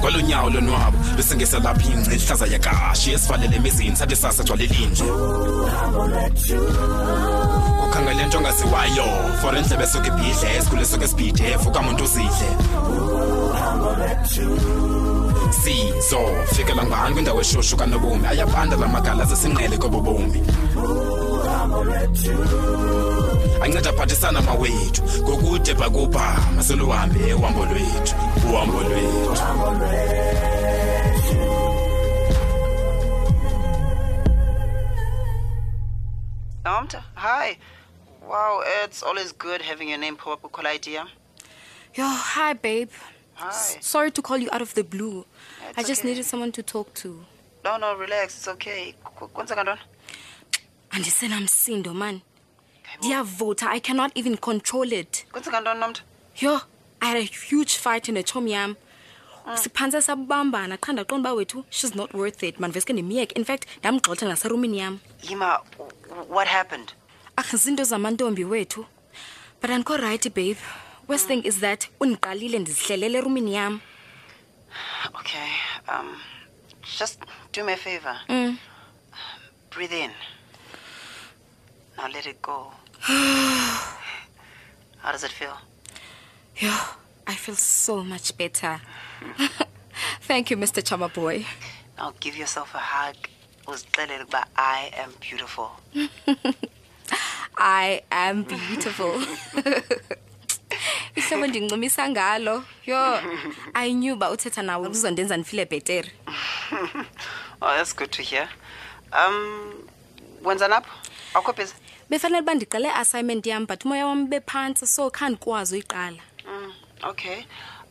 kwalonyawo lonwabo besingeselapha ingci ihlaza yakashi esivalele emizini sathi sasa gcwale linje ukhangele nto ongaziwayo for endlebe esuke ibhidle esikhule esuke esibhidef ukamuntu uzidle. Sizo fikela ngani kwindawo eshushu kanobomi? Ayabanda la magala zesinqele kobo bomi anceda aphathisana mawethu ngokude bhakubha maseluhambe uhambo lwethu uhambo lwethu Nomta, hi. Wow, it's always good having your name pop up with idea. Yo, hi, babe. Hi. S- sorry to call you out of the blue. It's I just okay. needed someone to talk to. No, no, relax. It's okay. Qu- Kwenzeka ntoni? Andisenamsindo man. Ndiyavota i cannot even control it. Kwenzeka ntoni Nomta? yho i had a huge fight netshomi yam. Siphantse sabambana qha ndaqonda uba wethu she's not worth it mandiveske ndimyeke. In fact ndamgxotha naserumini yam. Yima, what happened? ah zinto zamantombi wethu. But andikho rayithi babe. Worst thing is that undiqalile ndizihlelele erumini yam. Okay. Um, just do me a favor. Breathe in. Now let it go. How does it feel? yho i feel so much better thank you mr chama boy Now give yourself a hug. Uzixelele ukuba I am beautiful. I am beautiful. ihlobo ndincumisa ngalo yho i knew uba uthetha nawe kuzondenza ndifile bhetere Oh, that's good to hear. Um, napho? Awukho busy? befanele uba ndiqale assignment yam but umoya wam bephantsi so kha ndikwazi uyiqala Mm, okay.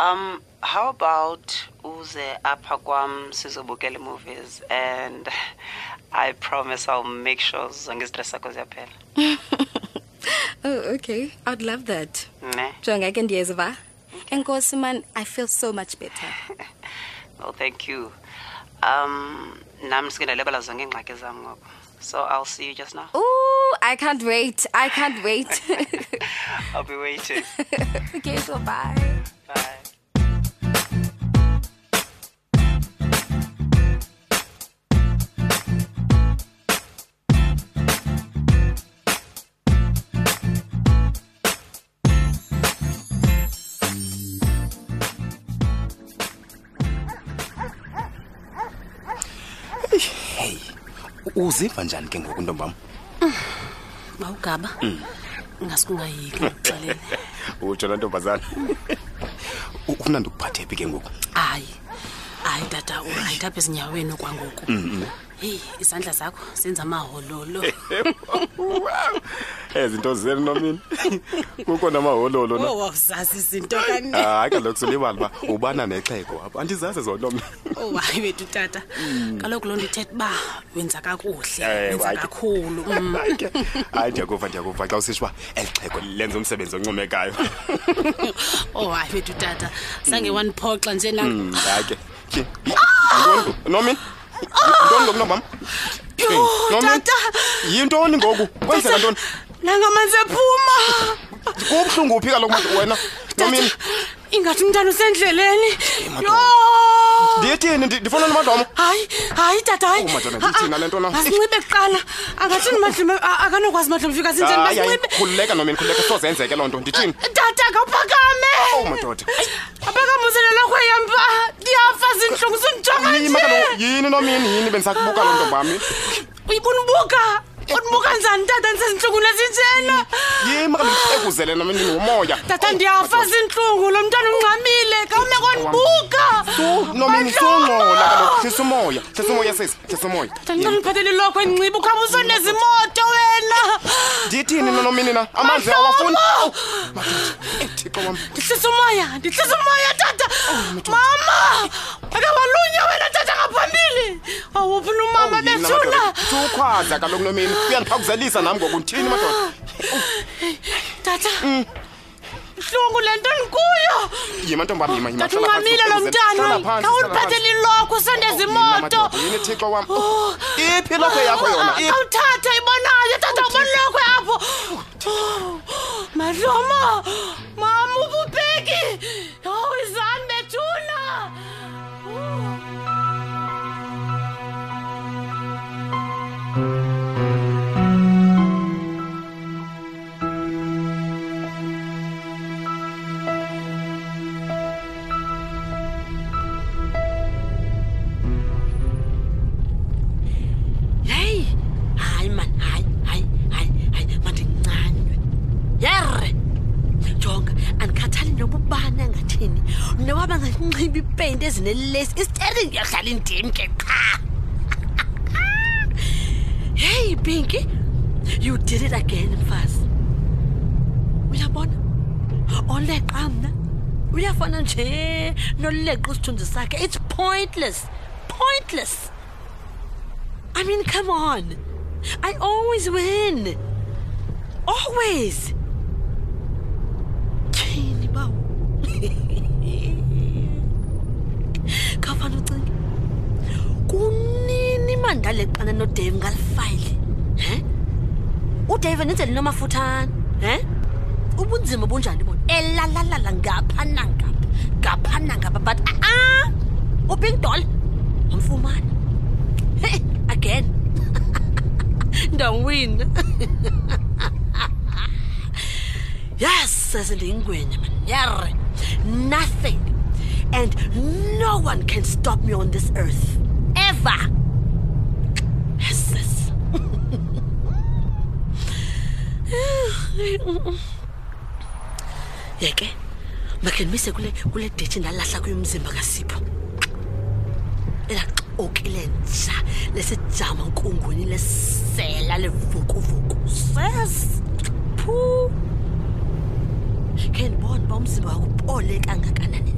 Um, how about uze apha kwam sizobukela movies and I promise I'll make sure zonke istress zakho ziyaphela. oh okay i'd love that Ne? jonga ke ndiyeziva enkosi man i feel so much better Well, thank you. Um, nam sikendelebela zonke iingxaki zam ngoku. So I'll see you just now. Ooh, i can't wait i can't wait I'll be waiting. okay so bye Bye. Uziva njani ke ngoku ntombam? Mawugaba ngasikungayiki ngikuxelele. Utsho la ntombazana. Ufuna ndikuphathe phi ke ngoku? Hayi. Hayi tata urayithi apha ezinyaweni kwangoku heyi izandla zakho zenza amahololo ezinto zeni nomini? Kukho namahololo na? Owawuzazi izinto kani kaloku sulibala uba ubana nexheko apha. Andizazi zonomini oh hayi wethu tata. Kaloku loo nto ithetha uba wenza kakuhle Eh, wenza hayi kakhulu. Mm. hayi ndiyakuva ndiyakuva xa usitsho uba eli xhego lenza umsebenzi oncomekayo. Oh hayi wethu tata. Zange wandiphoxa nje na Mm, hayi ke. Ngoku? nomini Ntoni lokho mama? Yho, tata. Yintoni ngoku? Kwenzeka ntoni? Nanga manzi ephuma. Kubhlungu uphika lokho manje wena. Nomini. Ingathi umntana usendleleni. Yho. ndiyetheni ndifuna nomadlamo hayi hayi tata hayimadanandiyithina oh, le nto na? Masinxibe kuqala. Angathini madlume akanokwazi madlumfika zintsheni masinxibe. khululeka nomini khululeka sozenzeke loo nto ndithini eh, tata khawuphakame ow oh, madoda aphakamuzelelakho yampa ndiyafa zintlungu sindijongayini nomini yini bendisakubuka loo nto bami? Uyibunibuka unibuka njani tata ndisezintlungu ezinjena yima kaloku ekuzele nomini tata ndiyafa zintlungu lo mntwana ungxamile kawume kondibuka nomini sungxola kaloku hlisa umoya hlisa umoya sesi hlisa umoya tata ndicela ndiphathele ilokho enxiba ukhaba usonezimoto wena. Ndithini nonomini na? Amanzi awafuni. Wam. Ndihlisa umoya ndihlisa umoya tata. Mama ake walunya wena tata ngaphambili awuphi umama bethuna sukhwaza kaloku nomini uyandiphakuzelisa nam ngoku ndithini madoda? Tata ihlungu le nto ndikuyo yima ntombam yima yima. Ungxamile lo mntana. Khawundiphathele ilokho usondeza imoto yini thixo wam? Oh. iphi lokho yakho yona? Awuthathe ibonayo tata ubona lokho apho madlomo mama nowaba nganxiba ipeyinti ezinelesi istering yadlala indim ke qha. Hey pinky you did it again mfazi. Uyabona? Oleqa mna. Uyafana nje noleqa sakhe. It's pointless pointless. I mean come on. I always win. Always kunini mandaleqana nodave ngalifayile he? udave nenzeli nomafuthane. He? Ubunzima bunjani bona? Eh, Elalalala ngapha nangapha ngapha nangapha but a-a ubig doll wamfumana hey again. Ndawina. Yes sesindiyingwenya man. Yare. Nothing. And no one can stop me on this earth. Ever yeke makhe ndimise kule kule dithi ndalahla kuyo umzimba kasipho elaxokile nja lesijama nkungwini lesela levukuvuku. Ses phu! Khe ndibone uba umzimba wakho upole kangakanani.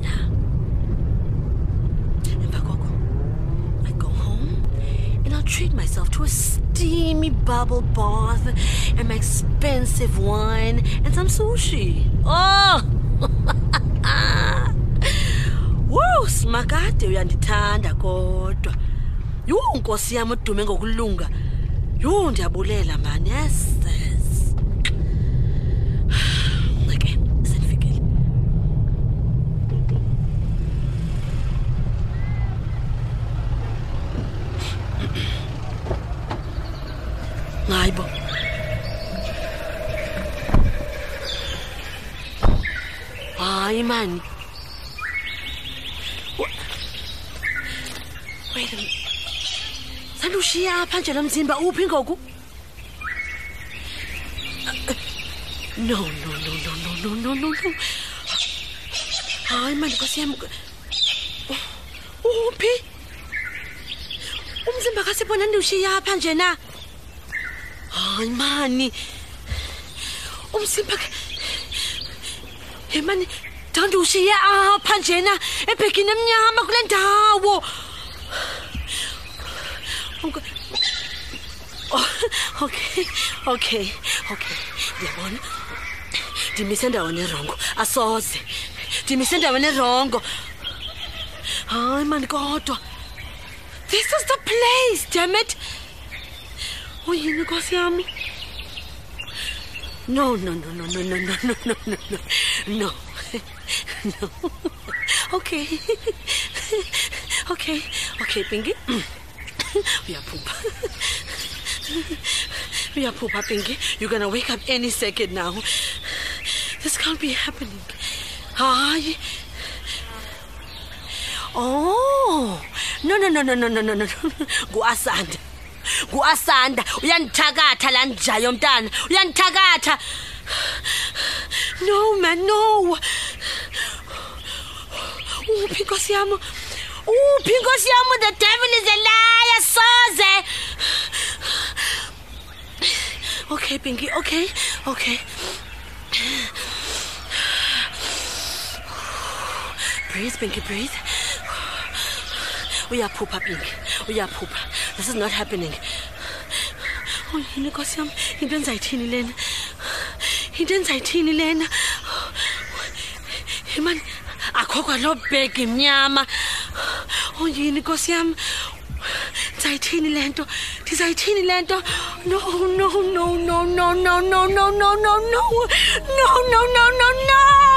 Treat myself to a steamy bubble bath and my expensive wine and some sushi oh Woo, simakade uyandithanda kodwa. Yho, nkosi yami udume ngokulunga. Yho, ndiyabulela man. Yes. yes. Man. Wait a minute. Sandushiya apha nje lo mzimba uphi ngoku? No, no, no, no, no, no, no, no, no. Hayi mani nkosi yami. Uphi? Umzimba kasibona ndiwushiya apha nje na? Hayi mani. Umzimba Hey mani, ndandiwushiye apha njena ebhegini emnyama kule ndawo. Okay. Oh, okay, okay. Ndiyabona. Ndimise endaweni erongo. Asoze. Ndimise endaweni erongo. Hayi mani kodwa. This is the place, damn it. Uyini nkosi yami? No, no, no, no, no, no, no, no, no, no, no, no. okay. okay. Okay, Pinky. We are poor. We are Uyaphupha, Pinky. You're gonna wake up any second now. This can't be happening. Hi. Oh. No, no, no, no, no, no, no, no. Go asand. Go Nguasanda. Nguasanda. Uyandithakatha la njayo mntana. Uyandithakatha. No, man, no. Uphi nkosi yami? Uphi nkosi yami? The devil is a liar, soze. Okay, Pinky, okay, okay. Breathe, Pinky, breathe. Uyaphupha, Pinky. Uyaphupha. This is not happening. Oh, yini nkosi yami? Into endizayithini lena? Into endizayithini lena? Hey man, akho kwalo bhegi mnyama. Oh yini nkosi yami? Ndizayithini le nto? Ndizayithini le nto? No, no, no, no, no, no, no, no, no, no, no. No, no, no, no, no.